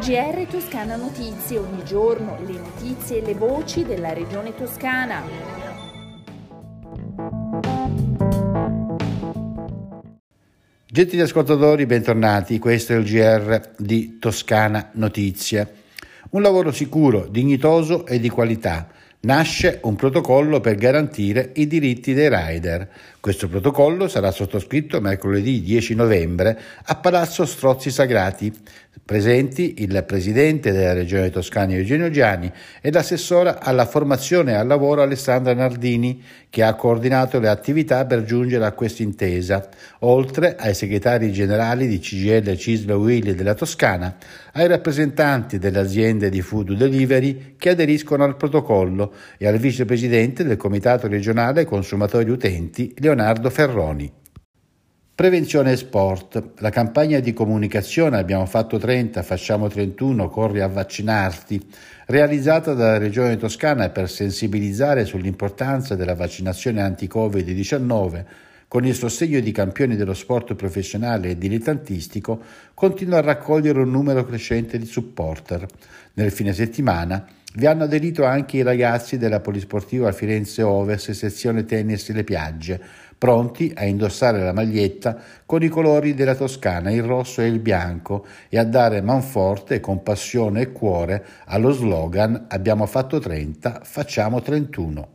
GR Toscana Notizie, ogni giorno le notizie e le voci della regione toscana. Gentili ascoltatori, bentornati. Questo è il GR di Toscana Notizie. Un lavoro sicuro, dignitoso e di qualità nasce un protocollo per garantire i diritti dei rider. Questo protocollo sarà sottoscritto mercoledì 10 novembre a Palazzo Strozzi Sagrati. Presenti il presidente della Regione Toscana Eugenio Giani e l'assessora alla formazione e al lavoro Alessandra Nardini, che ha coordinato le attività per giungere a questa intesa, oltre ai segretari generali di CGL Cislo Willi della Toscana, ai rappresentanti delle aziende di food delivery che aderiscono al protocollo e al vicepresidente del Comitato regionale Consumatori Utenti Leonardo Ferroni. Prevenzione e sport. La campagna di comunicazione Abbiamo fatto 30, facciamo 31, corri a vaccinarti, realizzata dalla Regione Toscana per sensibilizzare sull'importanza della vaccinazione anti-Covid-19 con il sostegno di campioni dello sport professionale e dilettantistico, continua a raccogliere un numero crescente di supporter. Nel fine settimana vi hanno aderito anche i ragazzi della Polisportiva Firenze Ovest, sezione tennis Le Piagge, pronti a indossare la maglietta con i colori della Toscana, il rosso e il bianco, e a dare manforte con passione e cuore allo slogan Abbiamo fatto 30, facciamo 31.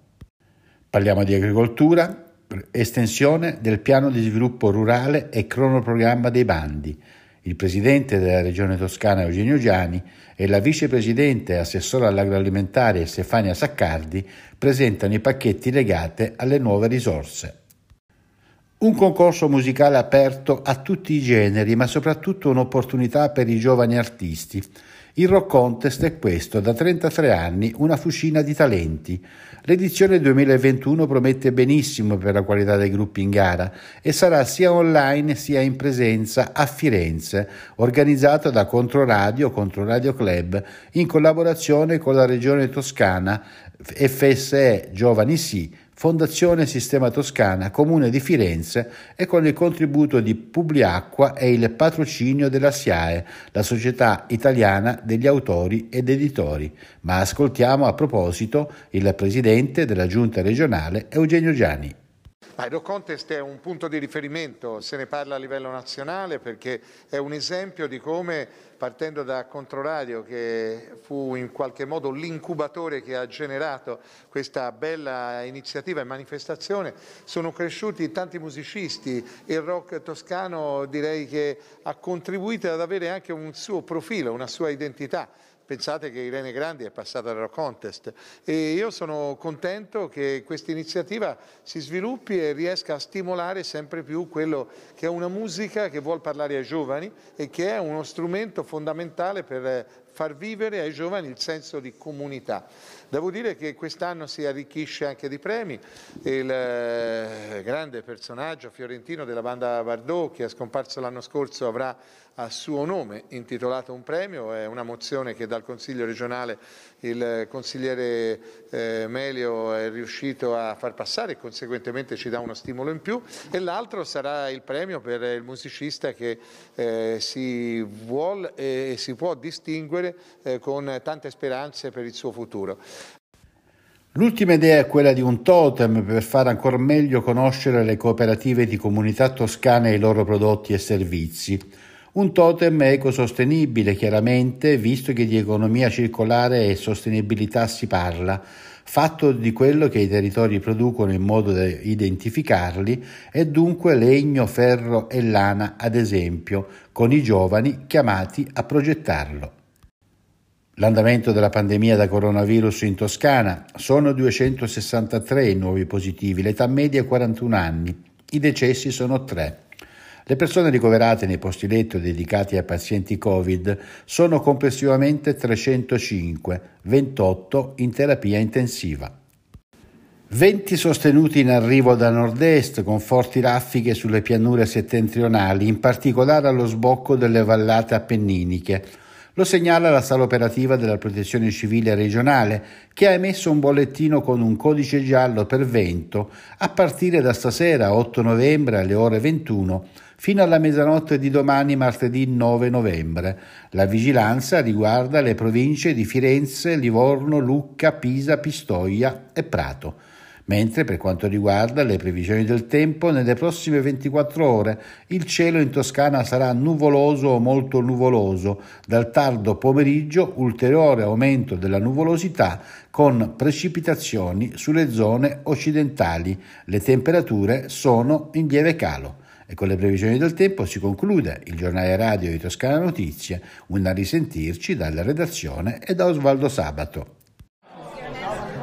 Parliamo di agricoltura, estensione del piano di sviluppo rurale e cronoprogramma dei bandi. Il presidente della regione toscana Eugenio Giani e la vicepresidente e assessora all'agroalimentare Stefania Saccardi presentano i pacchetti legati alle nuove risorse. Un concorso musicale aperto a tutti i generi, ma soprattutto un'opportunità per i giovani artisti. Il Rock Contest è questo, da 33 anni, una fucina di talenti. L'edizione 2021 promette benissimo per la qualità dei gruppi in gara e sarà sia online sia in presenza a Firenze, organizzato da Controradio, Controradio Club, in collaborazione con la Regione Toscana, FSE Giovani Sì, Fondazione Sistema Toscana, Comune di Firenze e con il contributo di Publiacqua e il patrocinio della SIAE, la Società Italiana degli Autori ed Editori. Ma ascoltiamo a proposito il Presidente della Giunta regionale Eugenio Gianni. il Contest è un punto di riferimento, se ne parla a livello nazionale perché è un esempio di come partendo da Controradio che fu in qualche modo l'incubatore che ha generato questa bella iniziativa e manifestazione, sono cresciuti tanti musicisti, il rock toscano direi che ha contribuito ad avere anche un suo profilo, una sua identità. Pensate che Irene Grandi è passata al Rock Contest e io sono contento che questa iniziativa si sviluppi e riesca a stimolare sempre più quello che è una musica che vuole parlare ai giovani e che è uno strumento fondamentale per far vivere ai giovani il senso di comunità. Devo dire che quest'anno si arricchisce anche di premi, il eh, grande personaggio fiorentino della banda Bardot che è scomparso l'anno scorso avrà a suo nome intitolato un premio, è una mozione che dal Consiglio regionale il consigliere eh, Melio è riuscito a far passare e conseguentemente ci dà uno stimolo in più. E l'altro sarà il premio per il musicista che eh, si vuole e si può distinguere con tante speranze per il suo futuro. L'ultima idea è quella di un totem per far ancora meglio conoscere le cooperative di comunità toscane e i loro prodotti e servizi. Un totem ecosostenibile, chiaramente, visto che di economia circolare e sostenibilità si parla, fatto di quello che i territori producono in modo da identificarli e dunque legno, ferro e lana, ad esempio, con i giovani chiamati a progettarlo. L'andamento della pandemia da coronavirus in Toscana sono 263 i nuovi positivi, l'età media è 41 anni, i decessi sono 3. Le persone ricoverate nei posti letto dedicati ai pazienti Covid sono complessivamente 305, 28 in terapia intensiva. Venti sostenuti in arrivo da nord-est con forti raffiche sulle pianure settentrionali, in particolare allo sbocco delle vallate appenniniche. Lo segnala la sala operativa della Protezione Civile regionale, che ha emesso un bollettino con un codice giallo per vento a partire da stasera 8 novembre alle ore 21 fino alla mezzanotte di domani martedì 9 novembre. La vigilanza riguarda le province di Firenze, Livorno, Lucca, Pisa, Pistoia e Prato mentre per quanto riguarda le previsioni del tempo, nelle prossime 24 ore il cielo in Toscana sarà nuvoloso o molto nuvoloso, dal tardo pomeriggio ulteriore aumento della nuvolosità con precipitazioni sulle zone occidentali. Le temperature sono in lieve calo. E con le previsioni del tempo si conclude il giornale radio di Toscana Notizie, un a risentirci dalla redazione e da Osvaldo Sabato.